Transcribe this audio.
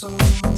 so